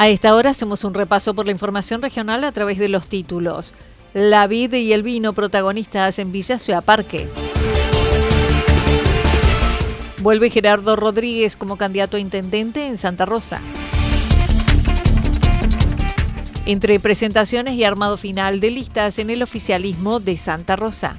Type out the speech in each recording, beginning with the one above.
A esta hora hacemos un repaso por la información regional a través de los títulos. La vid y el vino protagonistas en Villa Ciudad Parque. Vuelve Gerardo Rodríguez como candidato a intendente en Santa Rosa. Entre presentaciones y armado final de listas en el oficialismo de Santa Rosa.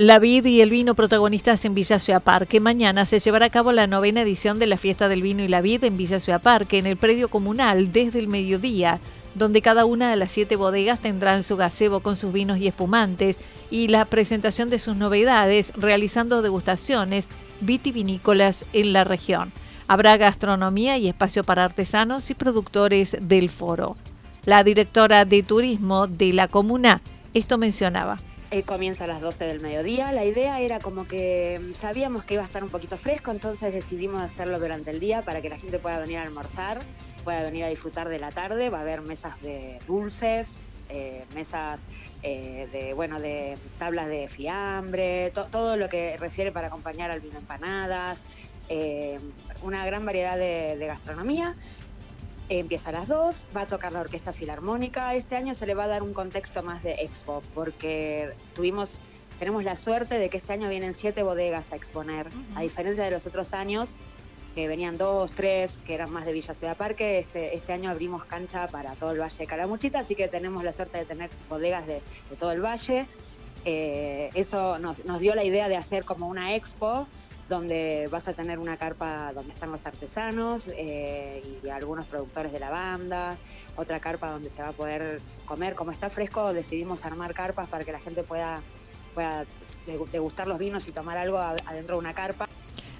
La vid y el vino protagonistas en Villa Ciudad Parque. Mañana se llevará a cabo la novena edición de la Fiesta del Vino y la Vid en Villa Ciudad Parque, en el predio comunal, desde el mediodía, donde cada una de las siete bodegas tendrán su gazebo con sus vinos y espumantes y la presentación de sus novedades, realizando degustaciones vitivinícolas en la región. Habrá gastronomía y espacio para artesanos y productores del foro. La directora de turismo de la comuna esto mencionaba. Eh, comienza a las 12 del mediodía. La idea era como que mm, sabíamos que iba a estar un poquito fresco, entonces decidimos hacerlo durante el día para que la gente pueda venir a almorzar, pueda venir a disfrutar de la tarde. Va a haber mesas de dulces, eh, mesas eh, de, bueno, de tablas de fiambre, todo lo que refiere para acompañar al vino empanadas, una gran variedad de gastronomía empieza a las 2, va a tocar la Orquesta Filarmónica. Este año se le va a dar un contexto más de expo, porque tuvimos, tenemos la suerte de que este año vienen siete bodegas a exponer, a diferencia de los otros años, que venían dos, tres, que eran más de Villa Ciudad Parque. Este, este año abrimos cancha para todo el Valle de Calamuchita, así que tenemos la suerte de tener bodegas de, todo el valle. Eh, eso nos, nos dio la idea de hacer como una expo donde vas a tener una carpa donde están los artesanos eh, y algunos productores de la banda, otra carpa donde se va a poder comer. Como está fresco, decidimos armar carpas para que la gente pueda, pueda degustar los vinos y tomar algo adentro de una carpa.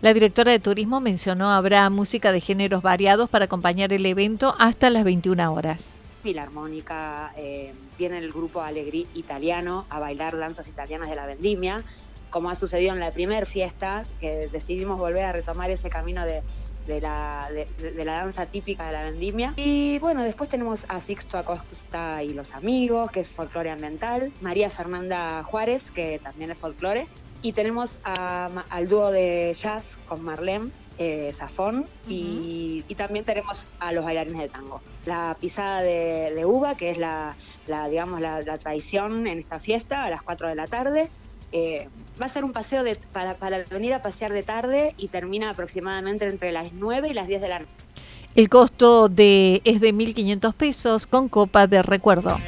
La directora de turismo mencionó habrá música de géneros variados para acompañar el evento hasta las 21 horas. Filarmónica, eh, viene el grupo Alegrí italiano a bailar danzas italianas de la vendimia como ha sucedido en la primera fiesta, que decidimos volver a retomar ese camino de, la, de, la, danza típica de la vendimia. Y bueno, después tenemos a Sixto Acosta y los amigos, que es folclore ambiental, María Fernanda Juárez, que también es folclore, y tenemos al dúo de jazz con Marlene, eh, Zafón, y, también tenemos a los bailarines de tango. La pisada de, uva, que es la, digamos, la, tradición en esta fiesta, a las 4 de la tarde. Eh, va a ser un paseo para, venir a pasear de tarde y termina aproximadamente entre las 9 y las 10 de la noche. El costo es de 1.500 pesos con copa de recuerdo.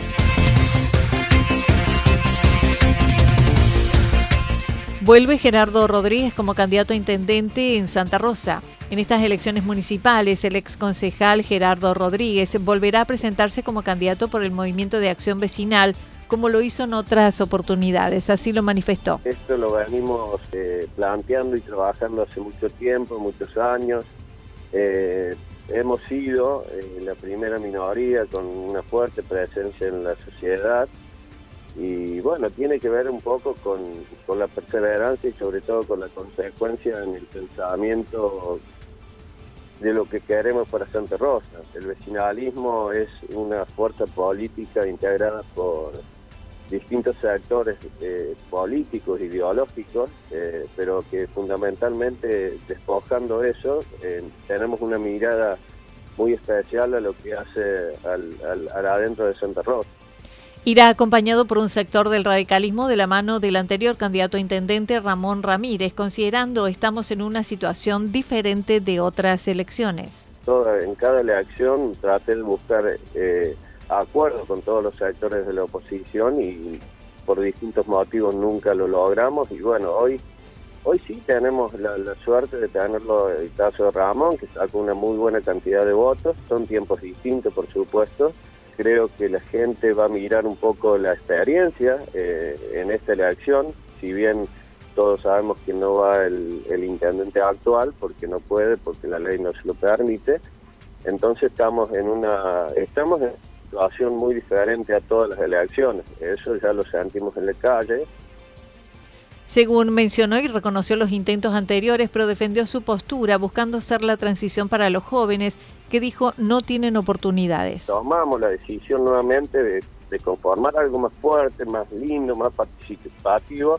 Vuelve Gerardo Rodríguez como candidato a intendente en Santa Rosa. En estas elecciones municipales, el ex concejal Gerardo Rodríguez volverá a presentarse como candidato por el Movimiento de Acción Vecinal como lo hizo en otras oportunidades, así lo manifestó. Esto lo venimos eh, planteando y trabajando hace mucho tiempo, muchos años. Eh, hemos sido eh, la primera minoría con una fuerte presencia en la sociedad y bueno, tiene que ver un poco con la perseverancia y sobre todo con la consecuencia en el pensamiento de lo que queremos para Santa Rosa. El vecinalismo es una fuerza política integrada por distintos sectores eh, políticos, ideológicos, eh, pero que fundamentalmente despojando eso, eh, tenemos una mirada muy especial a lo que hace al, al adentro de Santa Rosa. Irá acompañado por un sector del radicalismo de la mano del anterior candidato a intendente Ramón Ramírez, considerando estamos en una situación diferente de otras elecciones. en cada elección traté de buscar eh, acuerdos con todos los sectores de la oposición y por distintos motivos nunca lo logramos y bueno, hoy hoy sí tenemos la, la suerte de tenerlo el caso de Ramón, que sacó una muy buena cantidad de votos, son tiempos distintos por supuesto, creo que la gente va a mirar un poco la experiencia eh, en esta elección, si bien todos sabemos que no va el, intendente actual porque no puede, porque la ley no se lo permite, entonces estamos en una estamos en situación muy diferente a todas las elecciones, eso ya lo sentimos en la calle. Según mencionó y reconoció los intentos anteriores, pero defendió su postura buscando ser la transición para los jóvenes que dijo no tienen oportunidades. Tomamos la decisión nuevamente de, conformar algo más fuerte, más lindo, más participativo,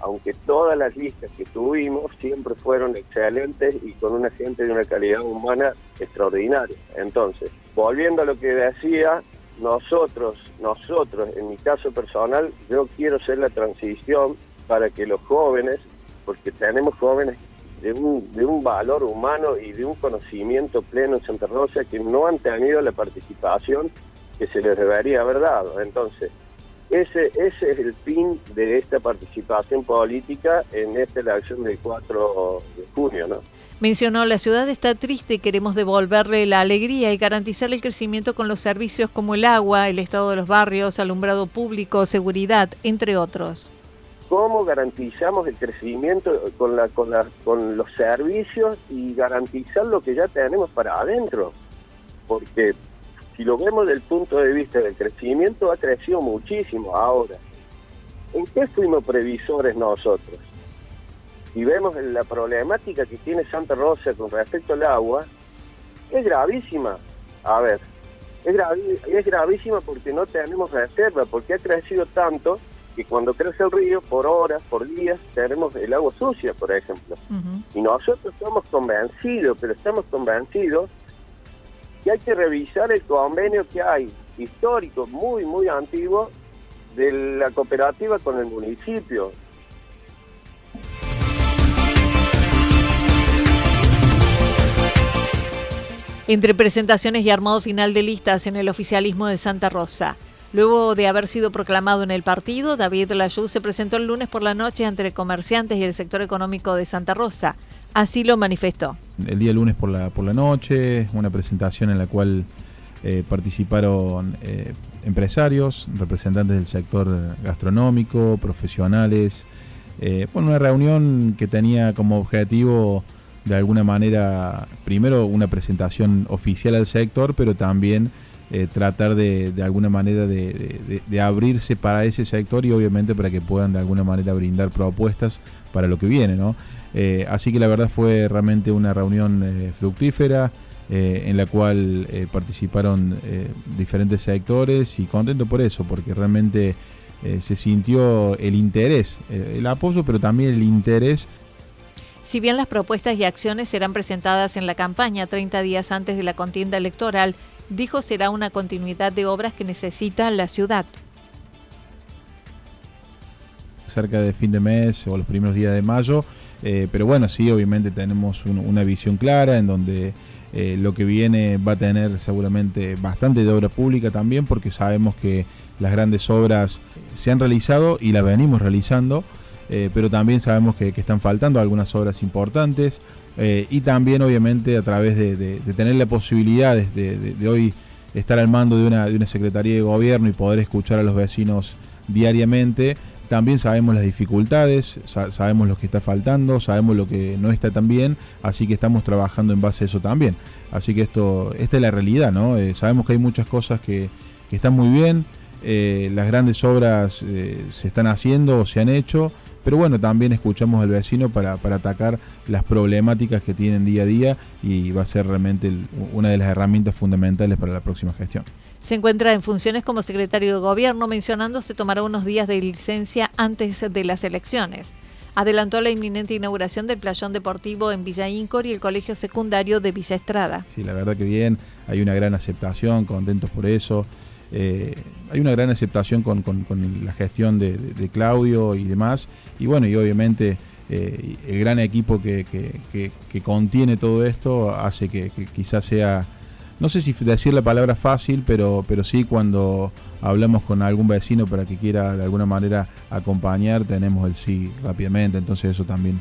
aunque todas las listas que tuvimos siempre fueron excelentes y con una gente de una calidad humana extraordinaria. Entonces, volviendo a lo que decía, nosotros, nosotros, en mi caso personal, yo quiero ser la transición para que los jóvenes, porque tenemos jóvenes de un, de un valor humano y de un conocimiento pleno en Santa Rosa que no han tenido la participación que se les debería haber dado. Entonces, ese, ese es el fin de esta participación política en esta elección del 4 de junio, ¿no? Mencionó, la ciudad está triste queremos devolverle la alegría y garantizar el crecimiento con los servicios como el agua, el estado de los barrios, alumbrado público, seguridad, entre otros cómo garantizamos el crecimiento con, la, con, la, con los servicios y garantizar lo que ya tenemos para adentro. Porque si lo vemos desde el punto de vista del crecimiento, ha crecido muchísimo ahora. ¿En qué fuimos previsores nosotros? Si vemos la problemática que tiene Santa Rosa con respecto al agua, es gravísima. A ver, es, es gravísima porque no tenemos reserva, porque ha crecido tanto que cuando crece el río, por horas, por días, tenemos el agua sucia, por ejemplo. Y nosotros estamos convencidos, pero estamos convencidos que hay que revisar el convenio que hay, histórico, muy, muy antiguo, de la cooperativa con el municipio. Entre presentaciones y armado final de listas en el oficialismo de Santa Rosa. Luego de haber sido proclamado en el partido, David Layud se presentó el lunes por la noche entre comerciantes y el sector económico de Santa Rosa. Así lo manifestó. El día lunes por la, por la noche, una presentación en la cual eh, participaron eh, empresarios, representantes del sector gastronómico, profesionales. Eh, bueno, una reunión que tenía como objetivo de alguna manera, primero una presentación oficial al sector, pero también eh, tratar de, de, alguna manera de, de, abrirse para ese sector y obviamente para que puedan de alguna manera brindar propuestas para lo que viene. ¿no? Eh, así que la verdad fue realmente una reunión eh, fructífera en la cual participaron diferentes sectores y contento por eso, porque realmente se sintió el interés, el apoyo, pero también el interés si bien las propuestas y acciones serán presentadas en la campaña 30 días antes de la contienda electoral, dijo será una continuidad de obras que necesita la ciudad. Cerca de fin de mes o los primeros días de mayo, eh, pero bueno, sí, obviamente tenemos una visión clara en donde eh, lo que viene va a tener seguramente bastante de obra pública también, porque sabemos que las grandes obras se han realizado y las venimos realizando, eh, pero también sabemos que, que están faltando algunas obras importantes. Eh, y también obviamente a través de, tener la posibilidad de, hoy estar al mando de una, de una Secretaría de Gobierno y poder escuchar a los vecinos diariamente, también sabemos las dificultades, sabemos lo que está faltando, sabemos lo que no está tan bien, así que estamos trabajando en base a eso también. Así que esto, esta es la realidad, ¿no? Eh, sabemos que hay muchas cosas que, están muy bien, eh, las grandes obras se están haciendo o se han hecho, pero bueno, también escuchamos al vecino para, atacar las problemáticas que tienen día a día y va a ser realmente una de las herramientas fundamentales para la próxima gestión. Se encuentra en funciones como secretario de gobierno, mencionando se tomará unos días de licencia antes de las elecciones. Adelantó la inminente inauguración del playón deportivo en Villa Incor y el colegio secundario de Villa Estrada. Sí, la verdad que bien, hay una gran aceptación, contentos por eso. Eh, hay una gran aceptación con, la gestión de, Claudio y demás. Y bueno, y obviamente eh, el gran equipo que, contiene todo esto hace que, quizás sea, no sé si decir la palabra fácil, pero, pero sí cuando hablamos con algún vecino para que quiera de alguna manera acompañar, tenemos el sí rápidamente. Entonces eso también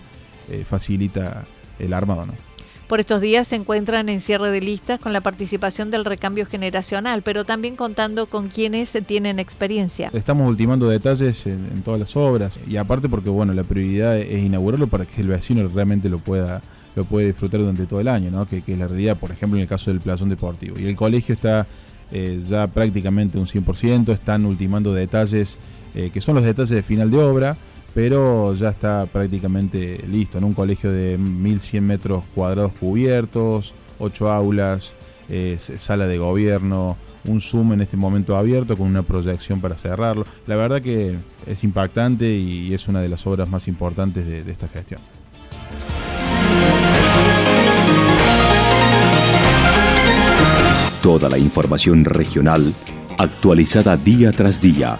eh, facilita el armado, ¿no? Por estos días se encuentran en cierre de listas con la participación del recambio generacional, pero también contando con quienes tienen experiencia. Estamos ultimando detalles en, todas las obras y aparte porque bueno, la prioridad es inaugurarlo para que el vecino realmente lo pueda lo puede disfrutar durante todo el año, ¿no? que, es la realidad, por ejemplo, en el caso del plazón deportivo. Y el colegio está eh, ya prácticamente un 100%, están ultimando detalles eh, que son los detalles de final de obra, pero ya está prácticamente listo. En un colegio de 1.100 metros cuadrados cubiertos, 8 aulas, eh, sala de gobierno, un Zoom en este momento abierto con una proyección para cerrarlo. La verdad que es impactante y es una de las obras más importantes de, de esta gestión. Toda la información regional actualizada día tras día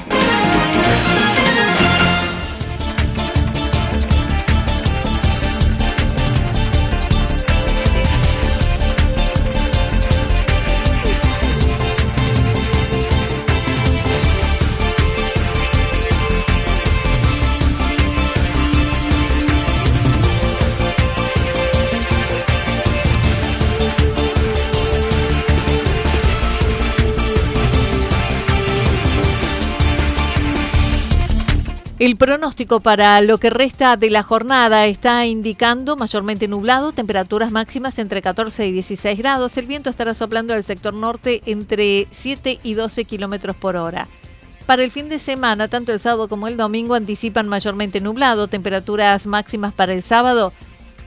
El pronóstico para lo que resta de la jornada está indicando mayormente nublado, temperaturas máximas entre 14 y 16 grados. El viento estará soplando del sector norte entre 7 y 12 kilómetros por hora. Para el fin de semana, tanto el sábado como el domingo anticipan mayormente nublado, temperaturas máximas para el sábado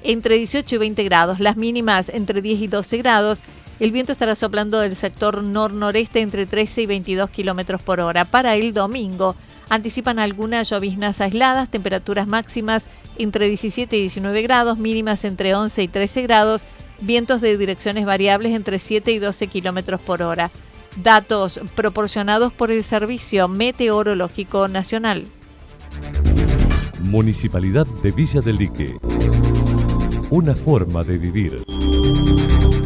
entre 18 y 20 grados, las mínimas entre 10 y 12 grados. El viento estará soplando del sector nor-noreste entre 13 y 22 kilómetros por hora. Para el domingo, Anticipan algunas lloviznas aisladas, temperaturas máximas entre 17 y 19 grados, mínimas entre 11 y 13 grados, vientos de direcciones variables entre 7 y 12 kilómetros por hora. Datos proporcionados por el Servicio Meteorológico Nacional. Municipalidad de Villa del Lique. Una forma de vivir.